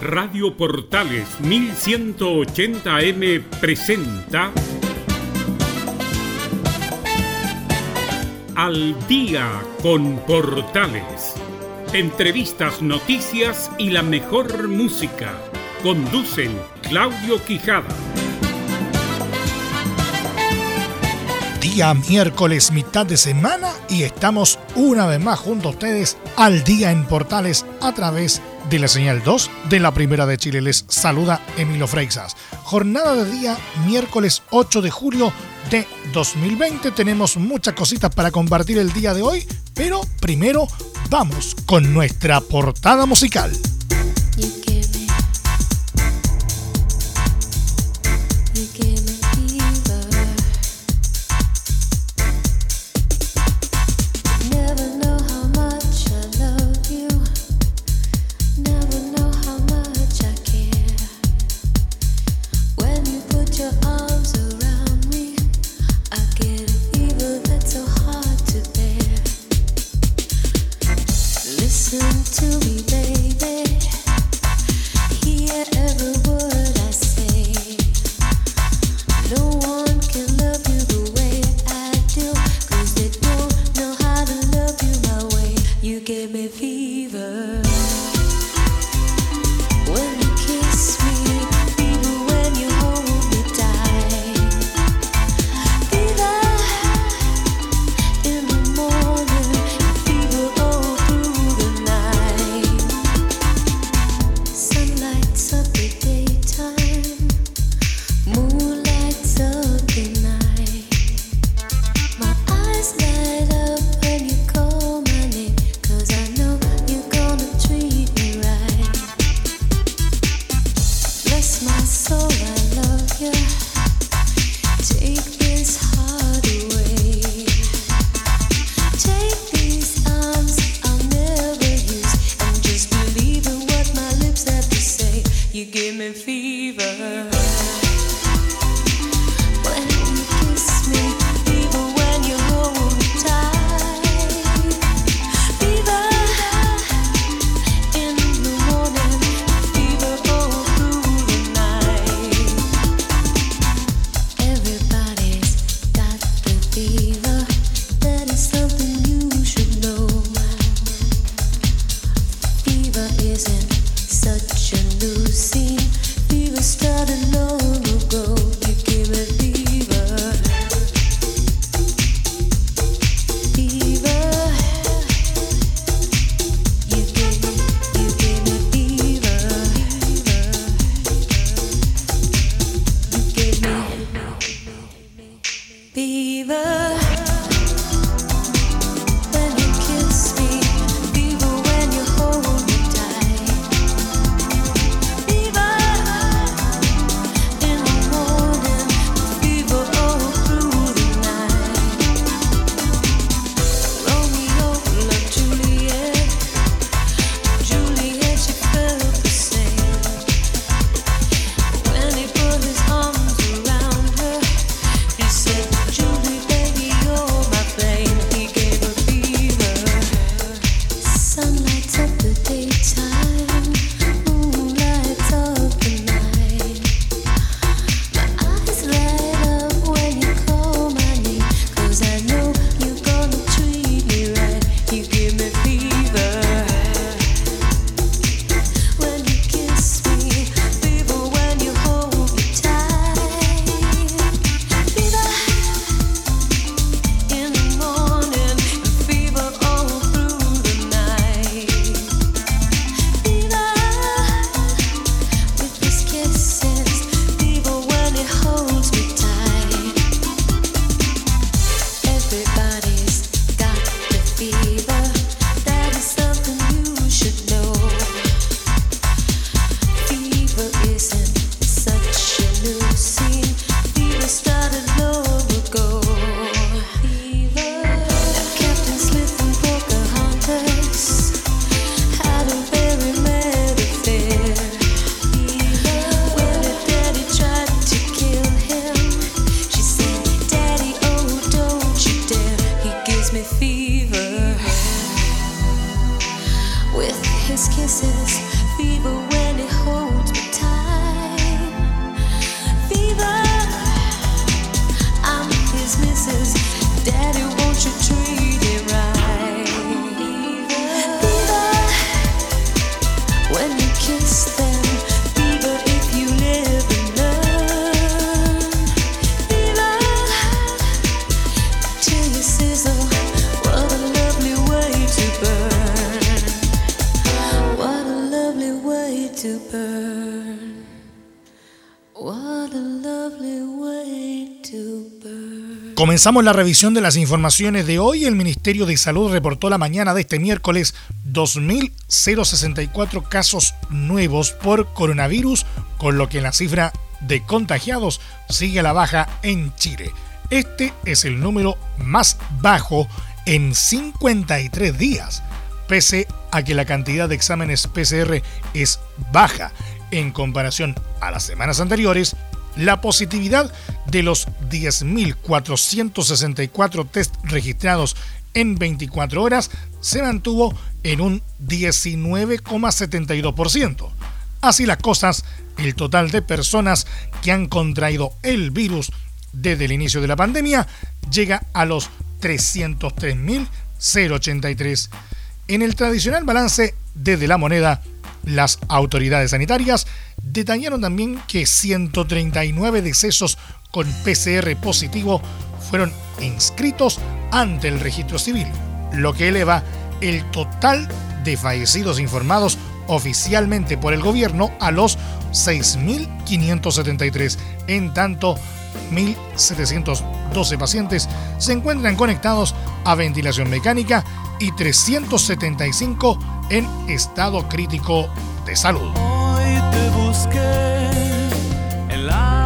Radio Portales 1180M presenta Al día con Portales. Entrevistas, noticias y la mejor música. Conducen Claudio Quijada. Día miércoles, mitad de semana y estamos una vez más junto a ustedes al día en Portales a través de la señal 2 de la Primera de Chile. Les saluda Emilio Freixas. Jornada de día miércoles 8 de julio de 2020. Tenemos muchas cositas para compartir el día de hoy, pero primero vamos con nuestra portada musical. Comenzamos la revisión de las informaciones de hoy. El Ministerio de Salud reportó la mañana de este miércoles 2.064 casos nuevos por coronavirus, con lo que la cifra de contagiados sigue a la baja en Chile. Este es el número más bajo en 53 días, pese a que la cantidad de exámenes PCR es baja en comparación a las semanas anteriores la positividad de los 10.464 test registrados en 24 horas se mantuvo en un 19,72%. Así las cosas, el total de personas que han contraído el virus desde el inicio de la pandemia llega a los 303.083. En el tradicional balance desde la moneda, las autoridades sanitarias detallaron también que 139 decesos con PCR positivo fueron inscritos ante el registro civil, lo que eleva el total de fallecidos informados oficialmente por el gobierno a los 6.573. En tanto, 1.712 pacientes se encuentran conectados a ventilación mecánica y 375 en estado crítico de salud. Hoy te busqué en la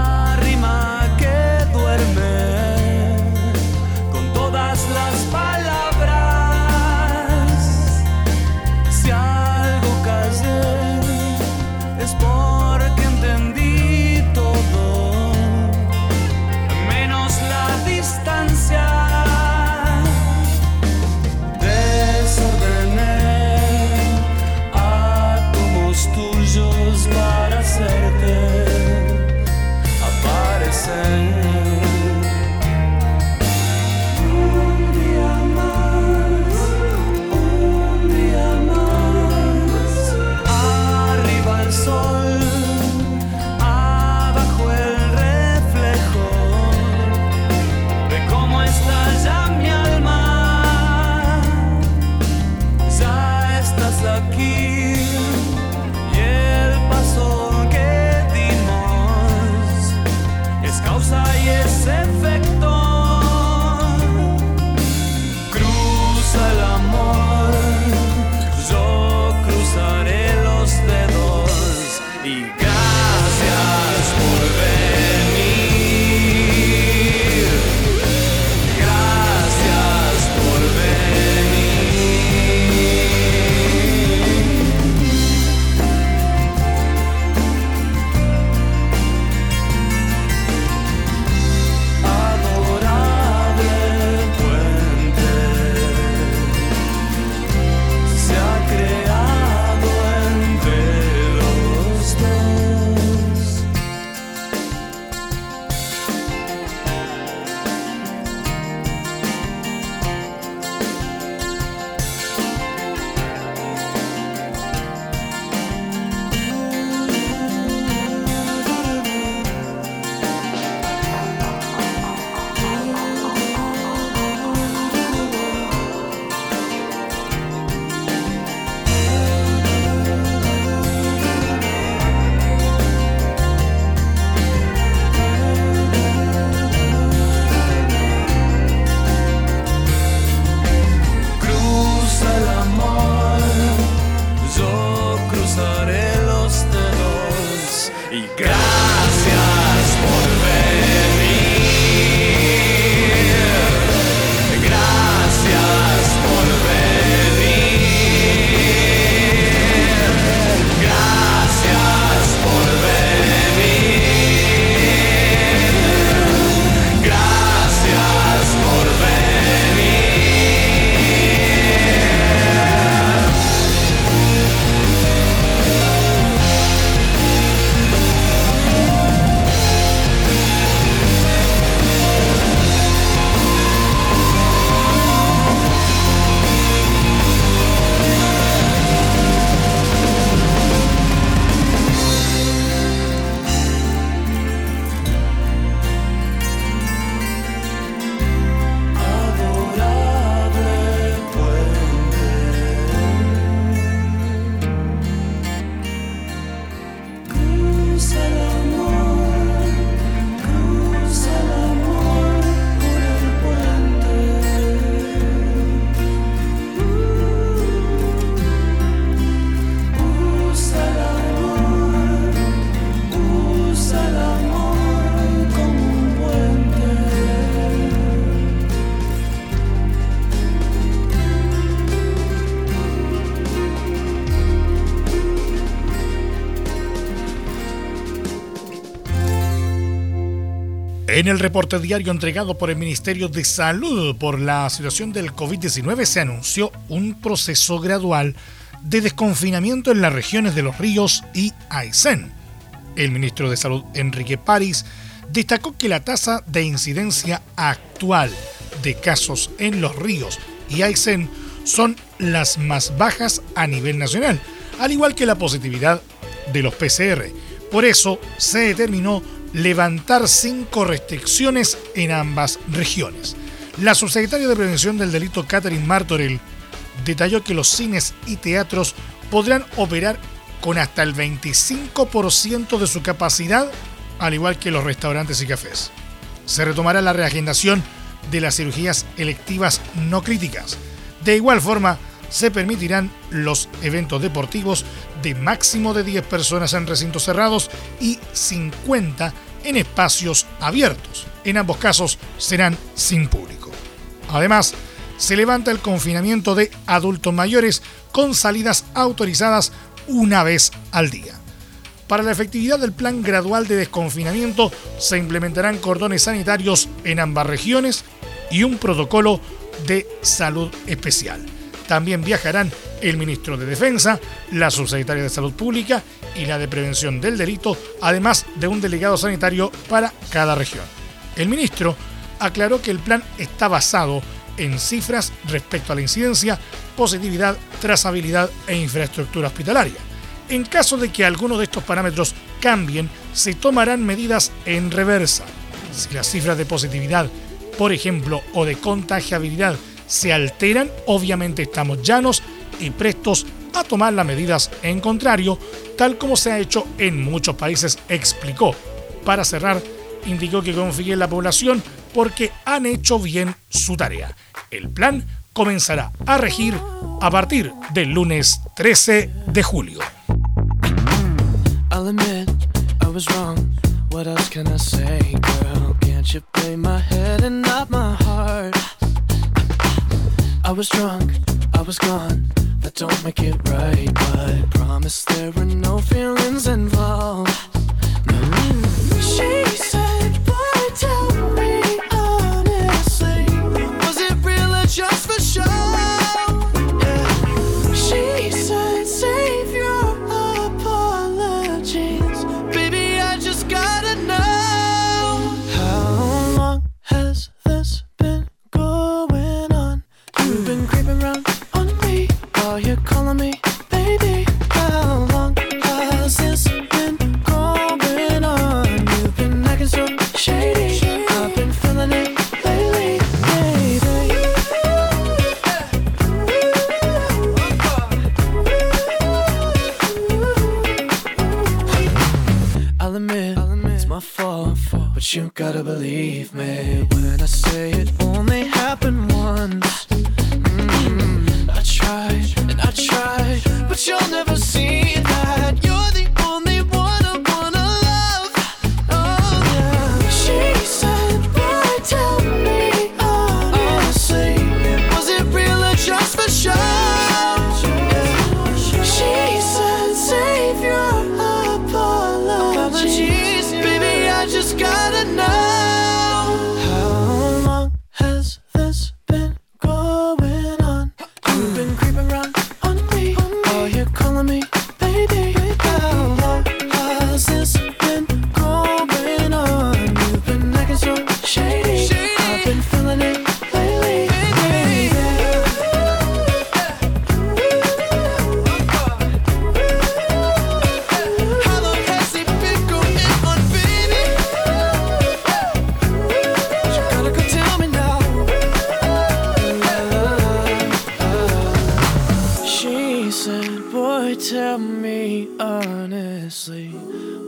el reporte diario entregado por el Ministerio de Salud por la situación del COVID-19 se anunció un proceso gradual de desconfinamiento en las regiones de Los Ríos y Aysén. El ministro de Salud, Enrique París, destacó que la tasa de incidencia actual de casos en Los Ríos y Aysén son las más bajas a nivel nacional, al igual que la positividad de los PCR. Por eso se determinó levantar cinco restricciones en ambas regiones. La subsecretaria de Prevención del Delito, Catherine Martorell, detalló que los cines y teatros podrán operar con hasta el 25% de su capacidad, al igual que los restaurantes y cafés. Se retomará la reagendación de las cirugías electivas no críticas. De igual forma, se permitirán los eventos deportivos de máximo de 10 personas en recintos cerrados y 50 en espacios abiertos. En ambos casos serán sin público. Además, se levanta el confinamiento de adultos mayores con salidas autorizadas una vez al día. Para la efectividad del plan gradual de desconfinamiento se implementarán cordones sanitarios en ambas regiones y un protocolo de salud especial. También viajarán el ministro de Defensa, la subsecretaria de Salud Pública y la de Prevención del Delito, además de un delegado sanitario para cada región. El ministro aclaró que el plan está basado en cifras respecto a la incidencia, positividad, trazabilidad e infraestructura hospitalaria. En caso de que alguno de estos parámetros cambien, se tomarán medidas en reversa. Si las cifras de positividad, por ejemplo, o de contagiabilidad se alteran, obviamente estamos llanos y prestos a tomar las medidas en contrario, tal como se ha hecho en muchos países, explicó. Para cerrar, indicó que confía en la población porque han hecho bien su tarea. El plan comenzará a regir a partir del lunes 13 de julio. I was drunk, I was gone. That don't make it right, but promise there were no feelings involved.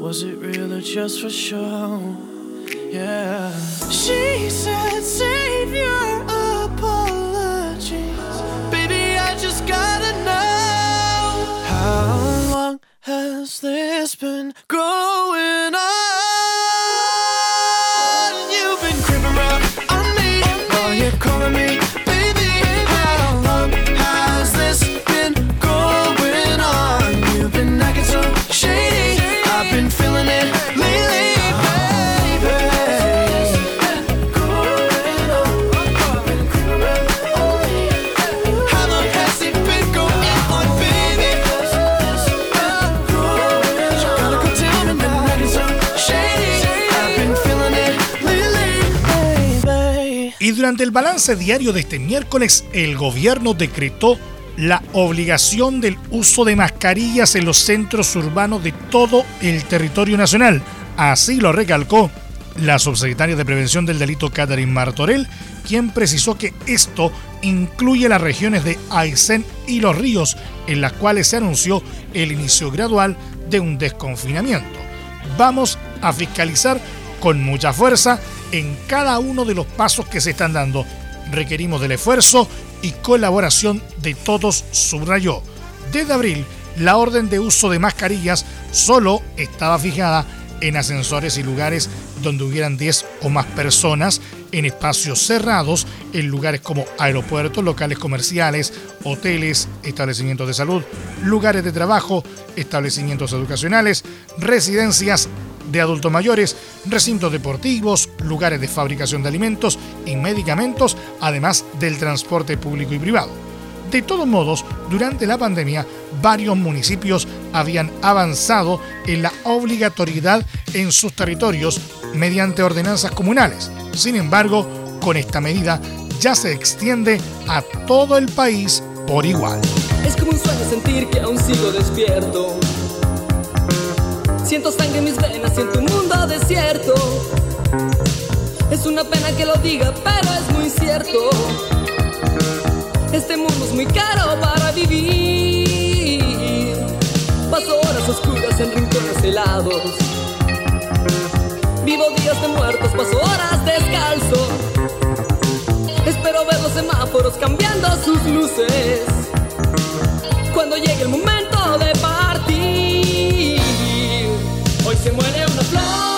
Was it real or just for show? Yeah. She said, Save your apologies. Baby, I just gotta know. How long has this been going El balance diario de este miércoles, el gobierno decretó la obligación del uso de mascarillas en los centros urbanos de todo el territorio nacional. Así lo recalcó la subsecretaria de Prevención del Delito Catherine Martorell, quien precisó que esto incluye las regiones de Aysén y Los Ríos, en las cuales se anunció el inicio gradual de un desconfinamiento. Vamos a fiscalizar con mucha fuerza en cada uno de los pasos que se están dando. Requerimos del esfuerzo y colaboración de todos, subrayó. Desde abril, la orden de uso de mascarillas solo estaba fijada en ascensores y lugares donde hubieran 10 o más personas, en espacios cerrados, en lugares como aeropuertos, locales comerciales, hoteles, establecimientos de salud, lugares de trabajo, establecimientos educacionales, residencias de adultos mayores, recintos deportivos, lugares de fabricación de alimentos y medicamentos, además del transporte público y privado. De todos modos, durante la pandemia, varios municipios habían avanzado en la obligatoriedad en sus territorios mediante ordenanzas comunales. Sin embargo, con esta medida ya se extiende a todo el país por igual. Es como un sueño sentir que aún sigo despierto. Siento sangre en mis venas, siento un mundo desierto. Es una pena que lo diga, pero es muy cierto. Este mundo es muy caro para vivir. Paso horas oscuras en rincones helados. Vivo días de muertos, paso horas descalzo. Espero ver los semáforos cambiando sus luces. Cuando llegue el momento de hoy se muere una flor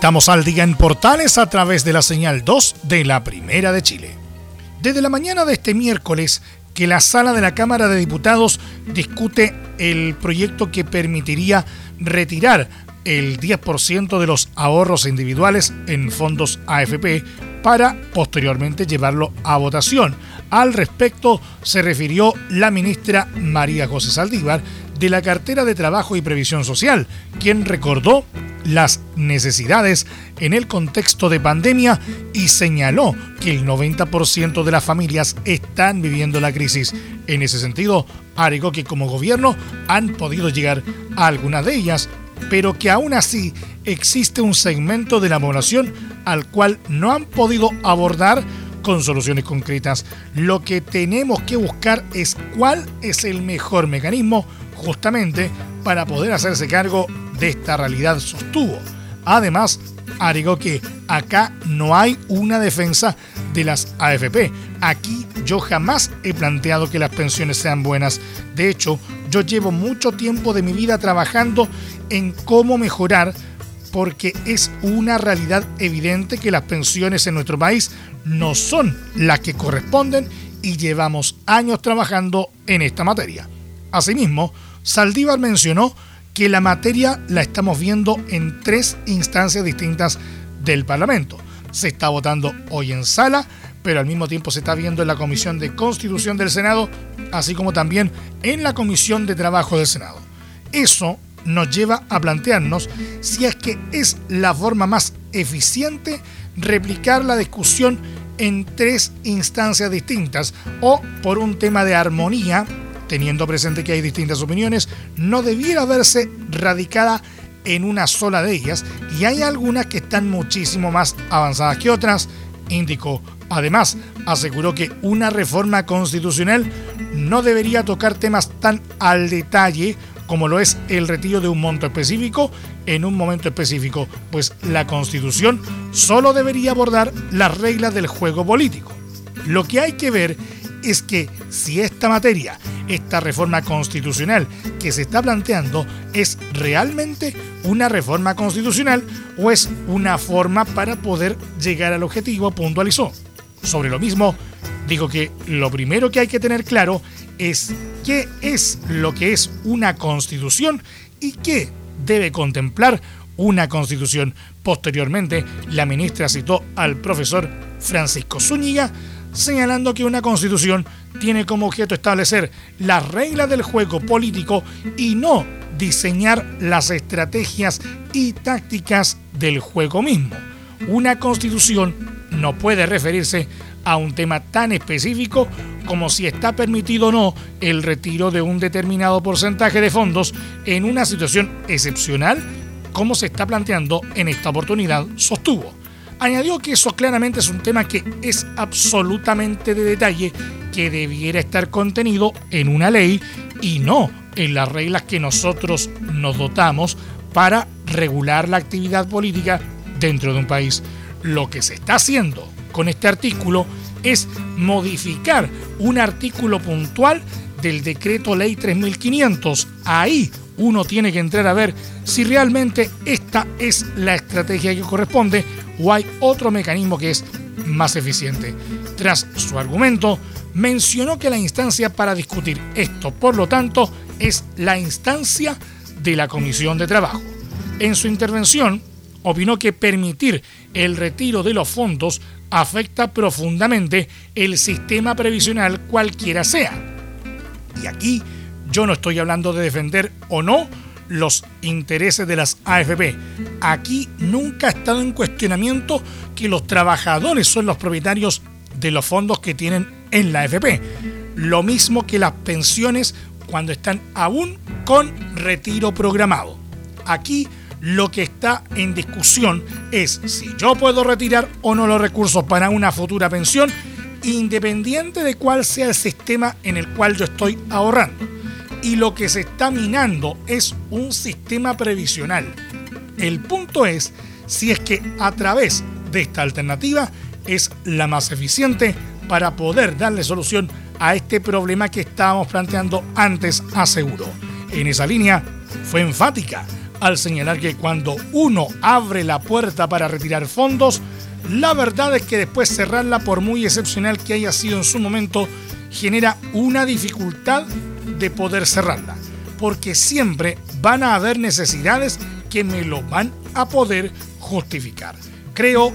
Estamos al día en Portales a través de la señal 2 de la Primera de Chile. Desde la mañana de este miércoles, que la sala de la Cámara de Diputados discute el proyecto que permitiría retirar el 10% de los ahorros individuales en fondos AFP para posteriormente llevarlo a votación. Al respecto se refirió la ministra María José Saldívar de la cartera de Trabajo y Previsión Social, quien recordó las necesidades en el contexto de pandemia y señaló que el 90% de las familias están viviendo la crisis. En ese sentido, agregó que como gobierno han podido llegar a algunas de ellas, pero que aún así existe un segmento de la población al cual no han podido abordar con soluciones concretas. Lo que tenemos que buscar es cuál es el mejor mecanismo justamente para poder hacerse cargo de esta realidad, sostuvo. Además, agregó que acá no hay una defensa de las AFP. Aquí yo jamás he planteado que las pensiones sean buenas. De hecho, yo llevo mucho tiempo de mi vida trabajando en cómo mejorar porque es una realidad evidente que las pensiones en nuestro país no son las que corresponden y llevamos años trabajando en esta materia. Asimismo, Saldívar mencionó que la materia la estamos viendo en tres instancias distintas del Parlamento. Se está votando hoy en sala, pero al mismo tiempo se está viendo en la Comisión de Constitución del Senado, así como también en la Comisión de Trabajo del Senado. Eso nos lleva a plantearnos si es que es la forma más eficiente replicar la discusión en tres instancias distintas o por un tema de armonía teniendo presente que hay distintas opiniones, no debiera verse radicada en una sola de ellas y hay algunas que están muchísimo más avanzadas que otras, indicó. Además, aseguró que una reforma constitucional no debería tocar temas tan al detalle como lo es el retiro de un monto específico en un momento específico, pues la Constitución solo debería abordar las reglas del juego político. Lo que hay que ver es que si esta materia, esta reforma constitucional que se está planteando, es realmente una reforma constitucional o es una forma para poder llegar al objetivo, puntualizó. Sobre lo mismo, dijo que lo primero que hay que tener claro es qué es lo que es una constitución y qué debe contemplar una constitución. Posteriormente, la ministra citó al profesor Francisco Zúñiga, señalando que una constitución tiene como objeto establecer las reglas del juego político y no diseñar las estrategias y tácticas del juego mismo. Una constitución no puede referirse a un tema tan específico como si está permitido o no el retiro de un determinado porcentaje de fondos en una situación excepcional como se está planteando en esta oportunidad, sostuvo. Añadió que eso claramente es un tema que es absolutamente de detalle, que debiera estar contenido en una ley y no en las reglas que nosotros nos dotamos para regular la actividad política dentro de un país. Lo que se está haciendo con este artículo es modificar un artículo puntual del decreto ley 3500. Ahí uno tiene que entrar a ver si realmente esta es la estrategia que corresponde o hay otro mecanismo que es más eficiente. Tras su argumento, mencionó que la instancia para discutir esto, por lo tanto, es la instancia de la Comisión de Trabajo. En su intervención, opinó que permitir el retiro de los fondos afecta profundamente el sistema previsional cualquiera sea. Y aquí yo no estoy hablando de defender o no los intereses de las AFP. Aquí nunca ha estado en cuestionamiento que los trabajadores son los propietarios de los fondos que tienen en la AFP. Lo mismo que las pensiones cuando están aún con retiro programado. Aquí lo que está en discusión es si yo puedo retirar o no los recursos para una futura pensión, independiente de cuál sea el sistema en el cual yo estoy ahorrando y lo que se está minando es un sistema previsional. El punto es si es que a través de esta alternativa es la más eficiente para poder darle solución a este problema que estábamos planteando antes a seguro. En esa línea fue enfática al señalar que cuando uno abre la puerta para retirar fondos, la verdad es que después cerrarla, por muy excepcional que haya sido en su momento, genera una dificultad de poder cerrarla, porque siempre van a haber necesidades que me lo van a poder justificar. Creo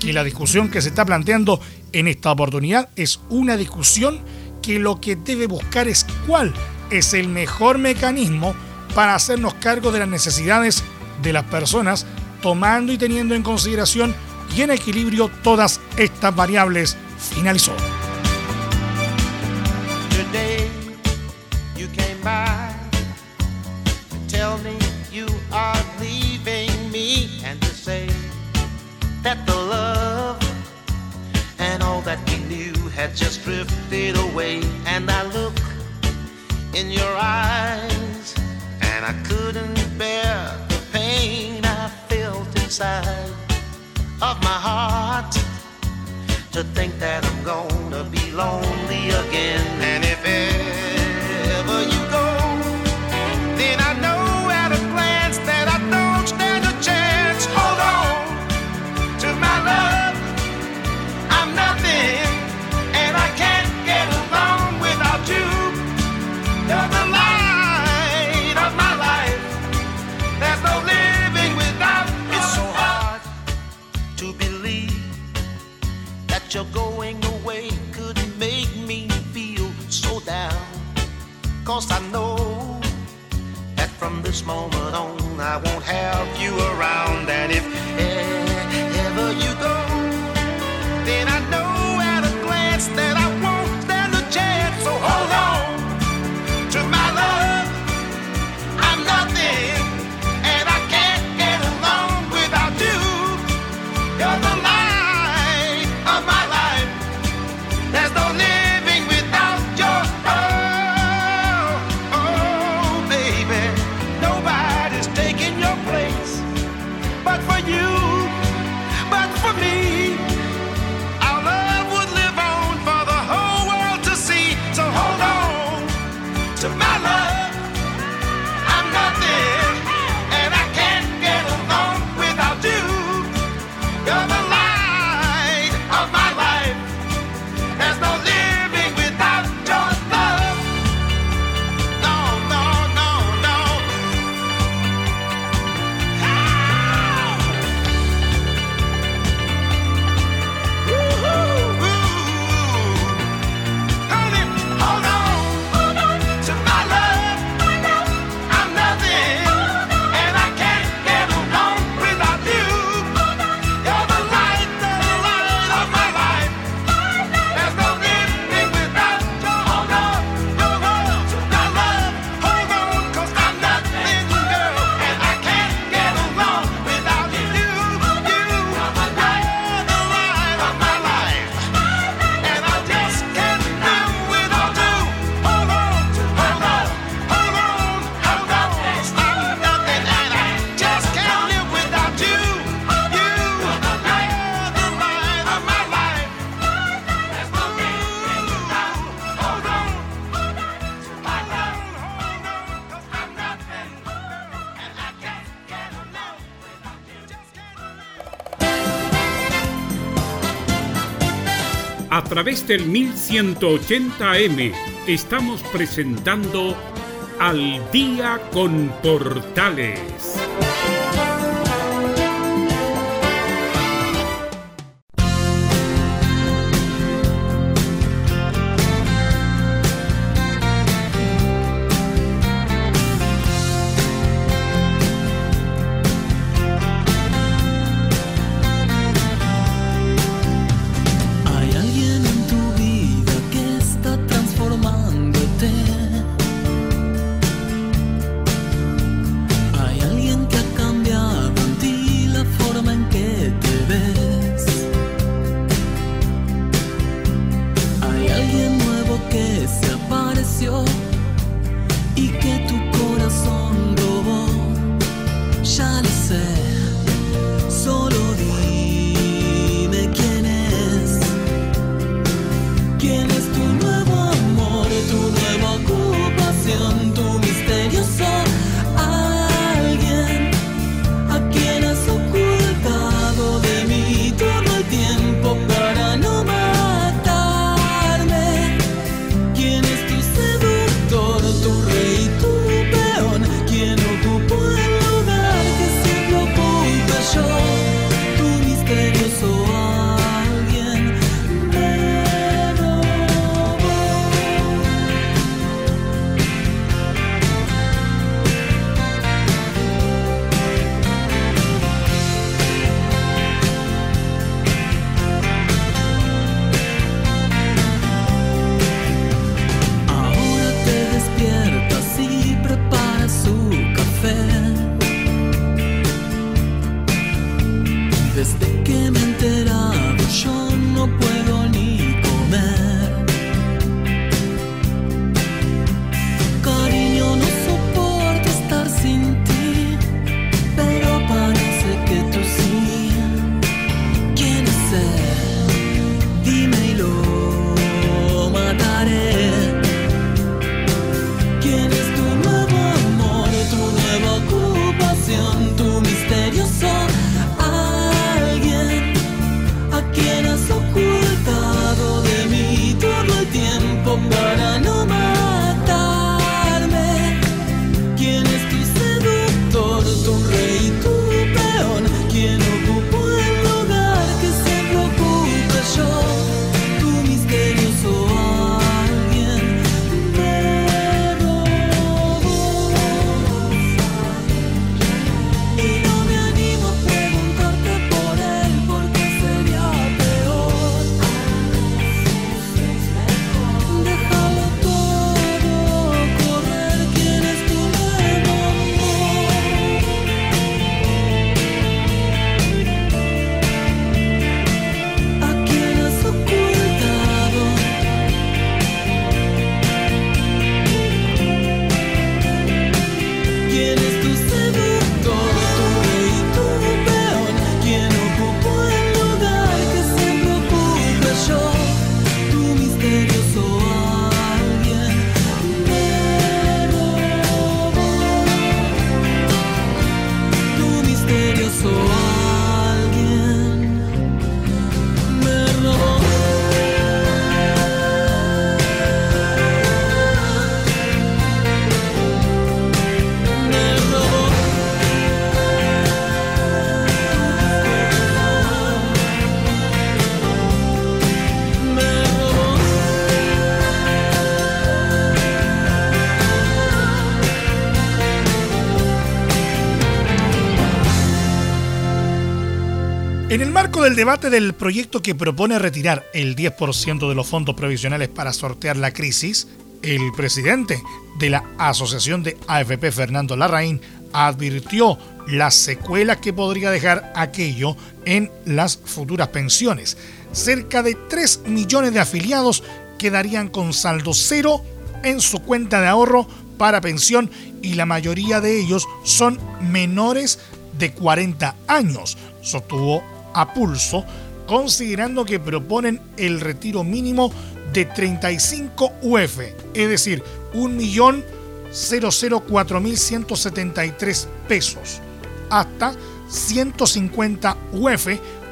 que la discusión que se está planteando en esta oportunidad es una discusión que lo que debe buscar es cuál es el mejor mecanismo para hacernos cargo de las necesidades de las personas, tomando y teniendo en consideración y en equilibrio todas estas variables. Finalizó. tell me you are leaving me and to say that the love and all that we knew had just drifted away. And I look in your eyes and I couldn't bear the pain I felt inside of my heart to think that I'm gonna be lonely again. And if it Cause I know that from this moment on I won't have you around. And if ever you A través del 1180M estamos presentando Al día con Portales. Del debate del proyecto que propone retirar el 10% de los fondos provisionales para sortear la crisis, el presidente de la Asociación de AFP, Fernando Larraín, advirtió las secuelas que podría dejar aquello en las futuras pensiones. Cerca de 3 millones de afiliados quedarían con saldo cero en su cuenta de ahorro para pensión y la mayoría de ellos son menores de 40 años, sostuvo a pulso, considerando que proponen el retiro mínimo de 35 UF, es decir, 1.004.173 pesos, hasta 150 UF,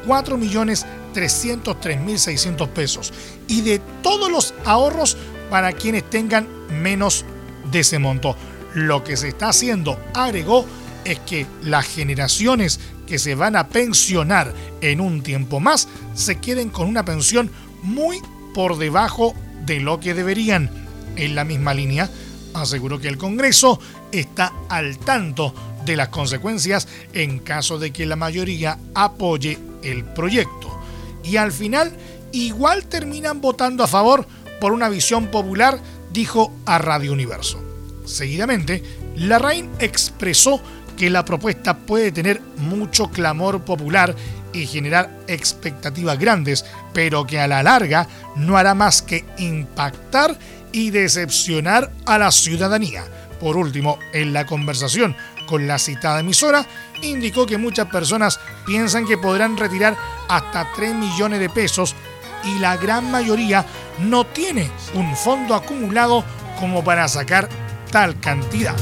4.303.600 pesos, y de todos los ahorros para quienes tengan menos de ese monto. Lo que se está haciendo, agregó, es que las generaciones que se van a pensionar en un tiempo más se queden con una pensión muy por debajo de lo que deberían. En la misma línea, aseguró que el Congreso está al tanto de las consecuencias en caso de que la mayoría apoye el proyecto. Y al final, igual terminan votando a favor por una visión popular, dijo a Radio Universo. Seguidamente, Larraín expresó que la propuesta puede tener mucho clamor popular y generar expectativas grandes, pero que a la larga no hará más que impactar y decepcionar a la ciudadanía. Por último, en la conversación con la citada emisora, indicó que muchas personas piensan que podrán retirar hasta 3 millones de pesos y la gran mayoría no tiene un fondo acumulado como para sacar tal cantidad.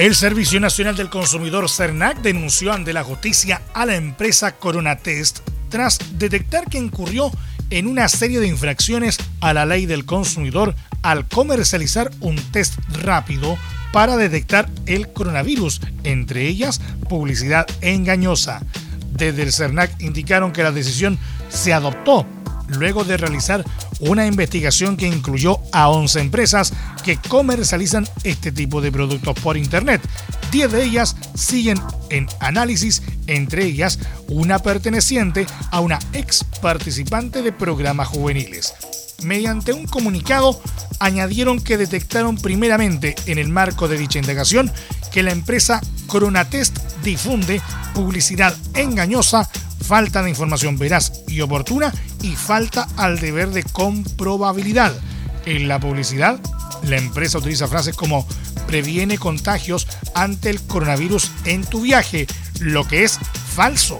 El Servicio Nacional del Consumidor CERNAC denunció ante la justicia a la empresa Coronatest tras detectar que incurrió en una serie de infracciones a la ley del consumidor al comercializar un test rápido para detectar el coronavirus, entre ellas publicidad engañosa. Desde el CERNAC indicaron que la decisión se adoptó luego de realizar una investigación que incluyó a 11 empresas que comercializan este tipo de productos por Internet. 10 de ellas siguen en análisis, entre ellas una perteneciente a una ex participante de programas juveniles. Mediante un comunicado, añadieron que detectaron primeramente en el marco de dicha indagación que la empresa Coronatest difunde publicidad engañosa falta de información veraz y oportuna y falta al deber de comprobabilidad. En la publicidad, la empresa utiliza frases como previene contagios ante el coronavirus en tu viaje, lo que es falso,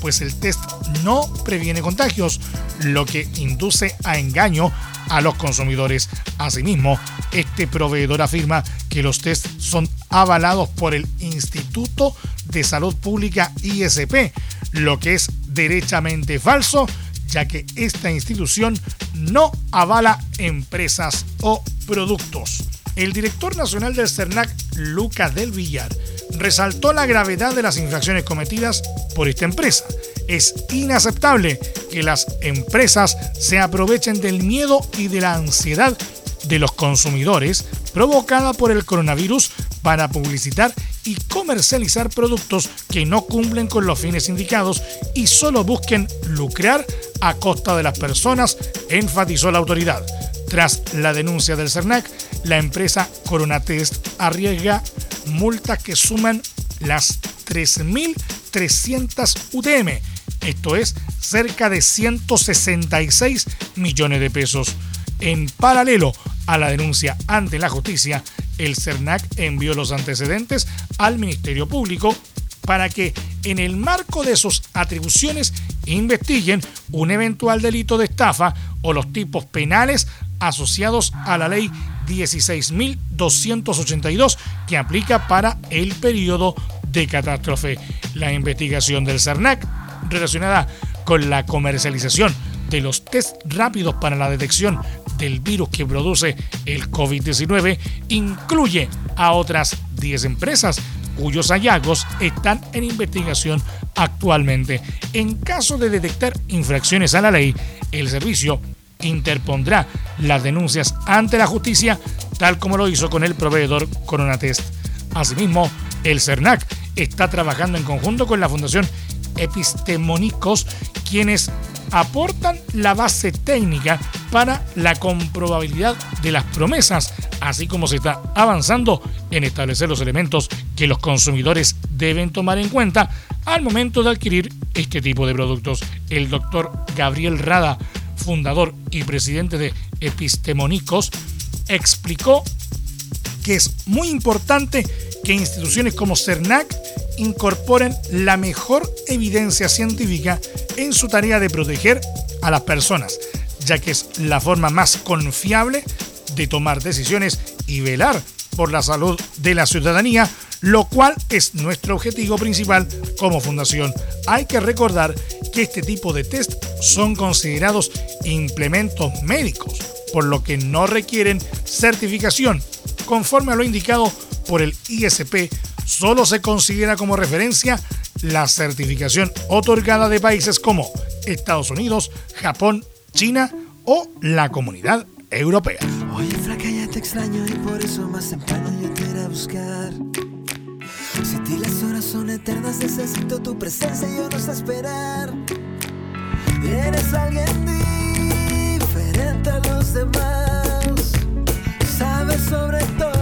pues el test no previene contagios, lo que induce a engaño a los consumidores. Asimismo, este proveedor afirma que los tests son avalados por el Instituto de Salud Pública ISP, lo que es derechamente falso, ya que esta institución no avala empresas o productos. El director nacional del CERNAC, Lucas del Villar, resaltó la gravedad de las infracciones cometidas por esta empresa. Es inaceptable que las empresas se aprovechen del miedo y de la ansiedad de los consumidores provocada por el coronavirus para publicitar y comercializar productos que no cumplen con los fines indicados y solo busquen lucrar a costa de las personas, enfatizó la autoridad. Tras la denuncia del CERNAC, la empresa Coronatest arriesga multas que suman las 3.300 UTM, esto es cerca de 166 millones de pesos. En paralelo a la denuncia ante la justicia, el CERNAC envió los antecedentes al Ministerio Público para que en el marco de sus atribuciones investiguen un eventual delito de estafa o los tipos penales asociados a la ley 16.282 que aplica para el periodo de catástrofe. La investigación del CERNAC relacionada con la comercialización de los test rápidos para la detección del virus que produce el COVID-19 incluye a otras 10 empresas cuyos hallazgos están en investigación actualmente. En caso de detectar infracciones a la ley, el servicio interpondrá las denuncias ante la justicia, tal como lo hizo con el proveedor Coronatest. Asimismo, el CERNAC está trabajando en conjunto con la Fundación Epistemónicos, quienes aportan la base técnica para la comprobabilidad de las promesas, así como se está avanzando en establecer los elementos que los consumidores deben tomar en cuenta al momento de adquirir este tipo de productos. El doctor Gabriel Rada, fundador y presidente de Epistemónicos, explicó que es muy importante que instituciones como CERNAC incorporen la mejor evidencia científica en su tarea de proteger a las personas, ya que es la forma más confiable de tomar decisiones y velar por la salud de la ciudadanía, lo cual es nuestro objetivo principal como fundación. Hay que recordar que este tipo de test son considerados implementos médicos, por lo que no requieren certificación, conforme a lo indicado por el ISP solo se considera como referencia la certificación otorgada de países como Estados Unidos, Japón, China o la Comunidad Europea. Oye, flaca, ya te extraño y por eso más temprano yo te iré a buscar. Si ti las horas son eternas, necesito tu presencia y yo no sé esperar. Eres alguien diferente a los demás. Sabes sobre todo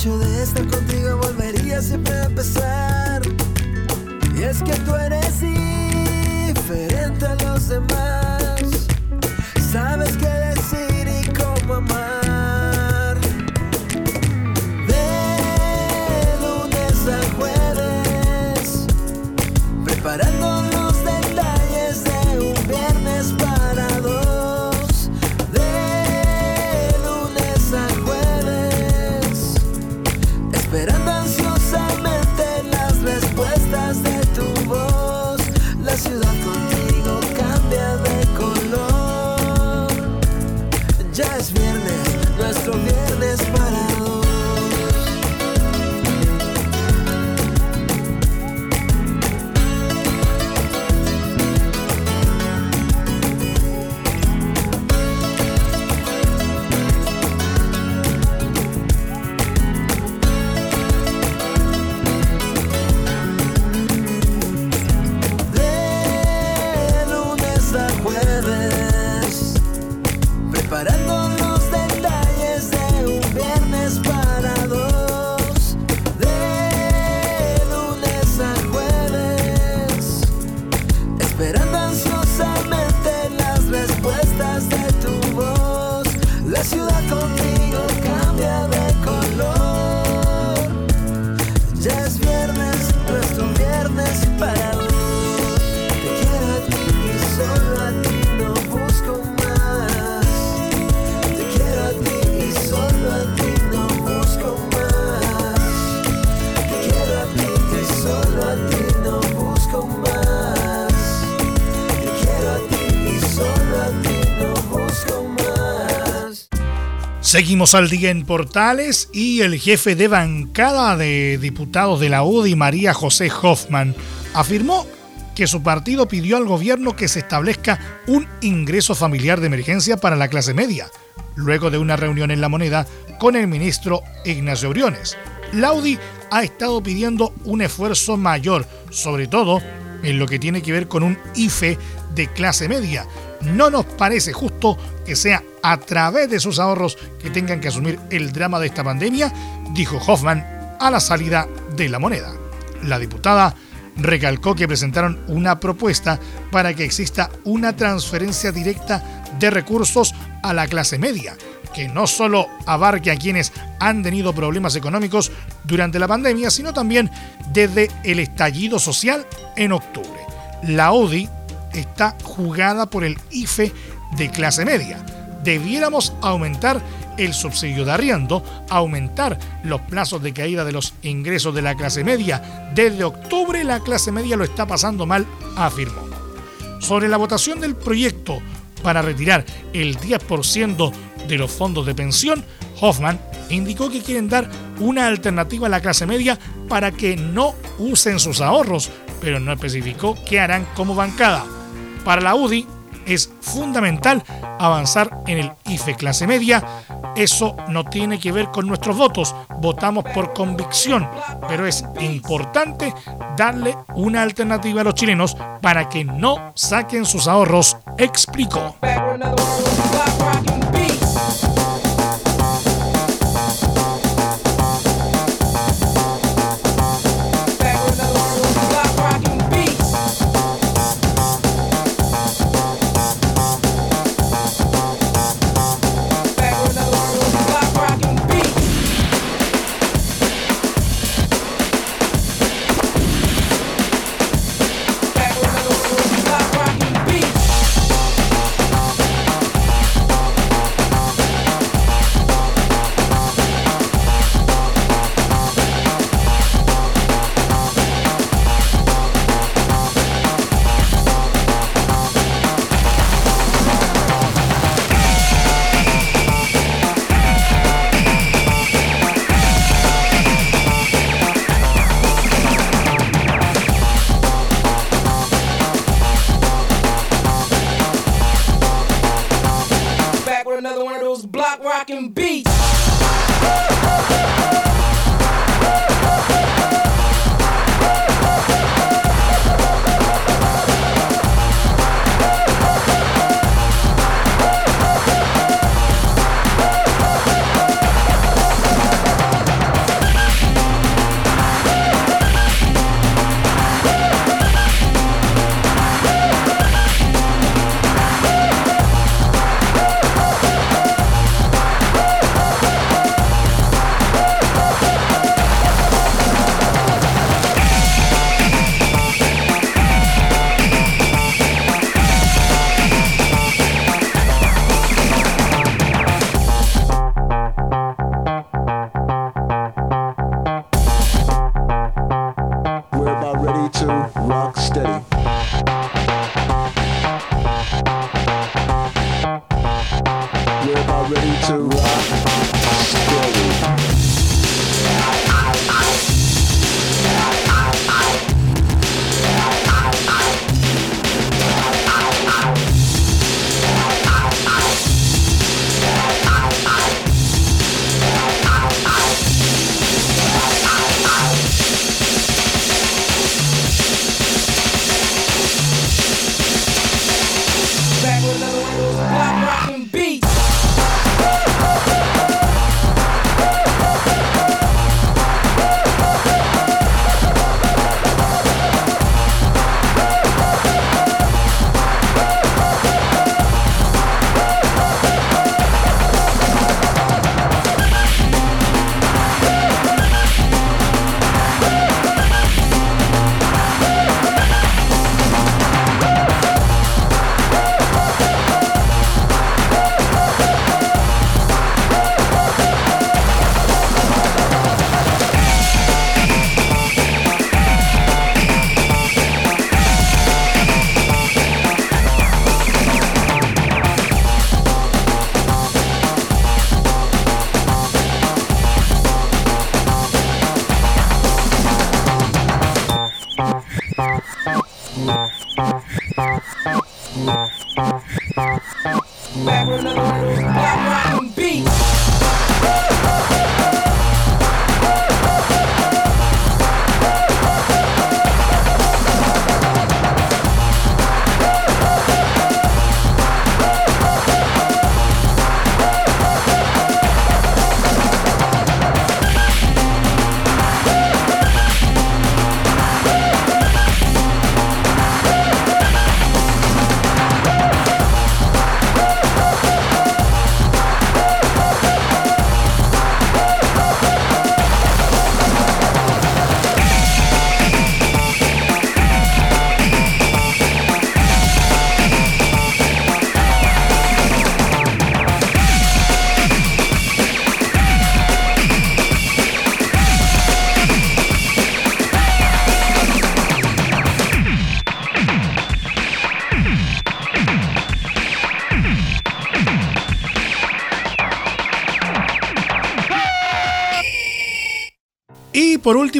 hecho de estar contigo volvería siempre a empezar. Y es que tú eres diferente a los demás. Seguimos al día en Portales y el jefe de bancada de diputados de la UDI, María José Hoffman, afirmó que su partido pidió al gobierno que se establezca un ingreso familiar de emergencia para la clase media, luego de una reunión en La Moneda con el ministro Ignacio Briones. La UDI ha estado pidiendo un esfuerzo mayor, sobre todo en lo que tiene que ver con un IFE de clase media. No nos parece justo que sea a través de sus ahorros que tengan que asumir el drama de esta pandemia, dijo Hoffman a la salida de la moneda. La diputada recalcó que presentaron una propuesta para que exista una transferencia directa de recursos a la clase media, que no solo abarque a quienes han tenido problemas económicos durante la pandemia, sino también desde el estallido social en octubre. La UDI está jugada por el IFE de clase media. Debiéramos aumentar el subsidio de arriendo, aumentar los plazos de caída de los ingresos de la clase media. Desde octubre la clase media lo está pasando mal, afirmó. Sobre la votación del proyecto para retirar el 10% de los fondos de pensión, Hoffman indicó que quieren dar una alternativa a la clase media para que no usen sus ahorros, pero no especificó qué harán como bancada. Para la UDI es fundamental avanzar en el IFE clase media. Eso no tiene que ver con nuestros votos, votamos por convicción, pero es importante darle una alternativa a los chilenos para que no saquen sus ahorros, explicó.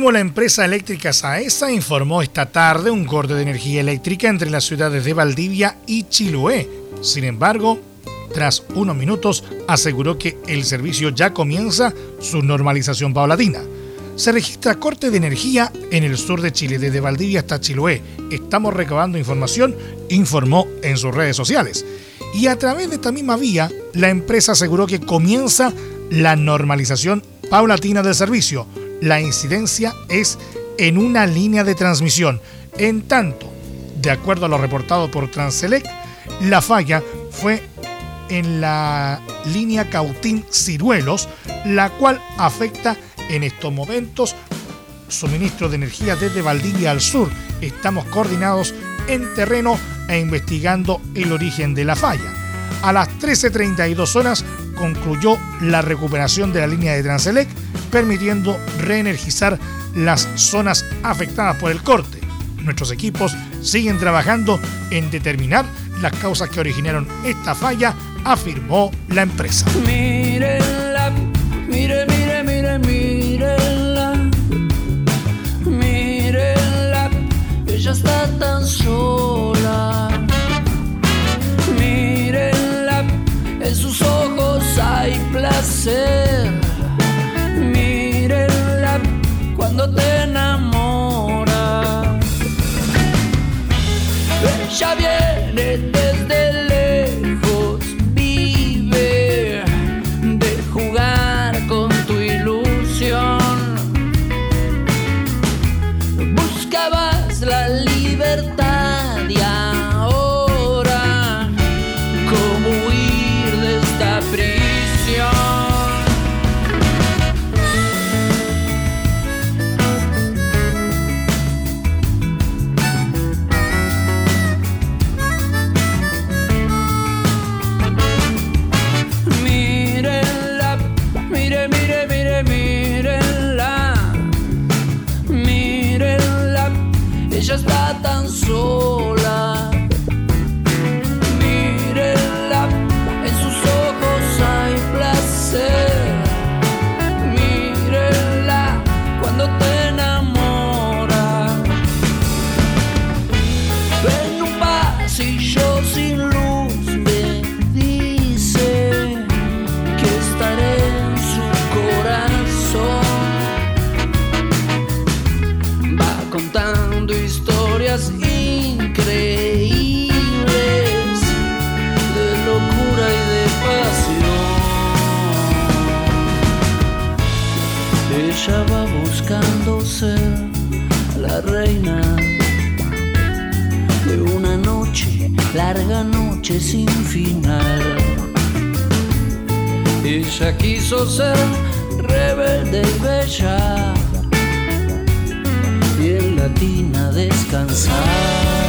La empresa eléctrica Saesa informó esta tarde un corte de energía eléctrica entre las ciudades de Valdivia y Chiloé. Sin embargo, tras unos minutos aseguró que el servicio ya comienza su normalización paulatina. Se registra corte de energía en el sur de Chile, desde Valdivia hasta Chiloé. Estamos recabando información, informó en sus redes sociales. Y a través de esta misma vía, la empresa aseguró que comienza la normalización paulatina del servicio, la incidencia es en una línea de transmisión. En tanto, de acuerdo a lo reportado por Transelec, la falla fue en la línea Cautín-Ciruelos, la cual afecta en estos momentos suministro de energía desde Valdivia al sur. Estamos coordinados en terreno e investigando el origen de la falla. A las 13.32 horas concluyó la recuperación de la línea de Transelec permitiendo reenergizar las zonas afectadas por el corte. Nuestros equipos siguen trabajando en determinar las causas que originaron esta falla, afirmó la empresa. Mírenla, mire, mire, mire, mírenla. Mírenla, ella está tan placer cuando te enamoras. Ella viene desde larga noche sin final. Ella quiso ser rebelde y bella y en latina descansar.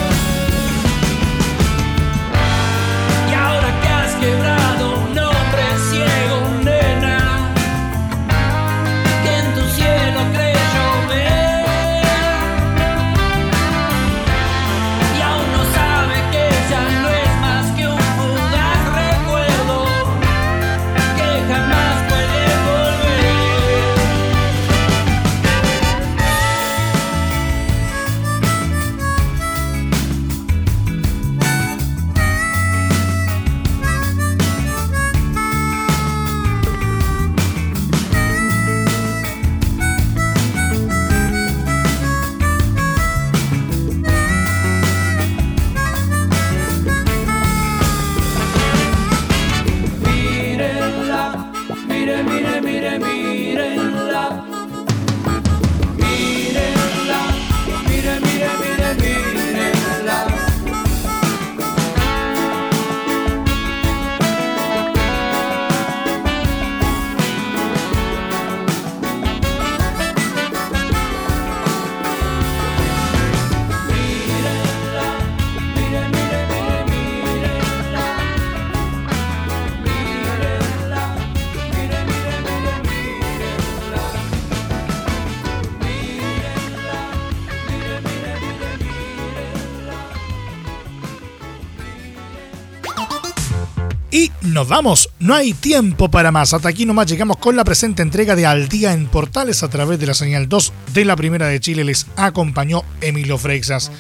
Nos vamos, no hay tiempo para más. Hasta aquí nomás llegamos con la presente entrega de Al Día en Portales a través de la señal 2 de la Primera de Chile. Les acompañó Emilio Freixas.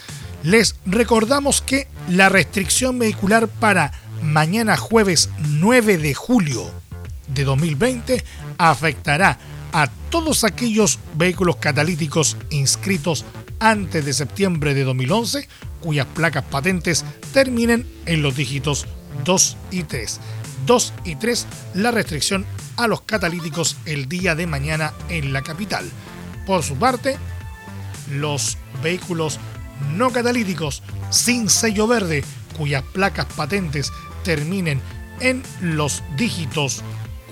Les recordamos que la restricción vehicular para mañana jueves 9 de julio de 2020 afectará a todos aquellos vehículos catalíticos inscritos antes de septiembre de 2011 cuyas placas patentes terminen en los dígitos 2 y 3. 2 y 3 la restricción a los catalíticos el día de mañana en la capital. Por su parte, los vehículos no catalíticos sin sello verde cuyas placas patentes terminen en los dígitos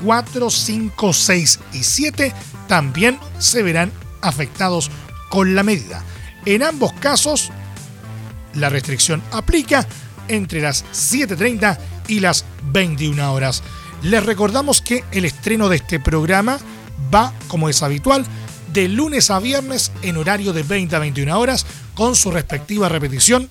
4, 5, 6 y 7 también se verán afectados con la medida. En ambos casos, la restricción aplica entre las 7.30 y las 21 horas. Les recordamos que el estreno de este programa va, como es habitual, de lunes a viernes en horario de 20 a 21 horas, con su respectiva repetición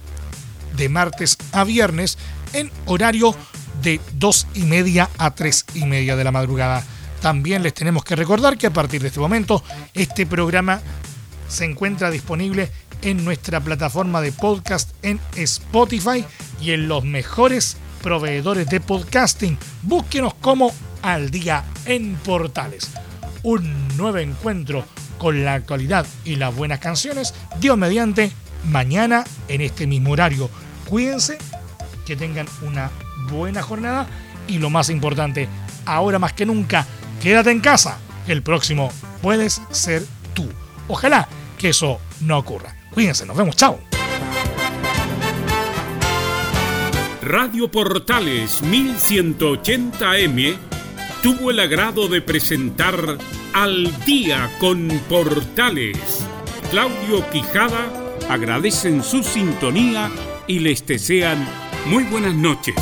de martes a viernes en horario de 2 y media a 3 y media de la madrugada. También les tenemos que recordar que a partir de este momento este programa se encuentra disponible en nuestra plataforma de podcast en Spotify y en los mejores proveedores de podcasting. Búsquenos como Al Día en Portales. Un nuevo encuentro con la actualidad y las buenas canciones. Dios mediante, mañana en este mismo horario. Cuídense, que tengan una buena jornada y lo más importante, ahora más que nunca, quédate en casa. El próximo puedes ser tú. Ojalá que eso no ocurra. Cuídense, nos vemos, chao. Radio Portales 1180M tuvo el agrado de presentar Al día con Portales. Claudio Quijada agradecen su sintonía y les desean muy buenas noches.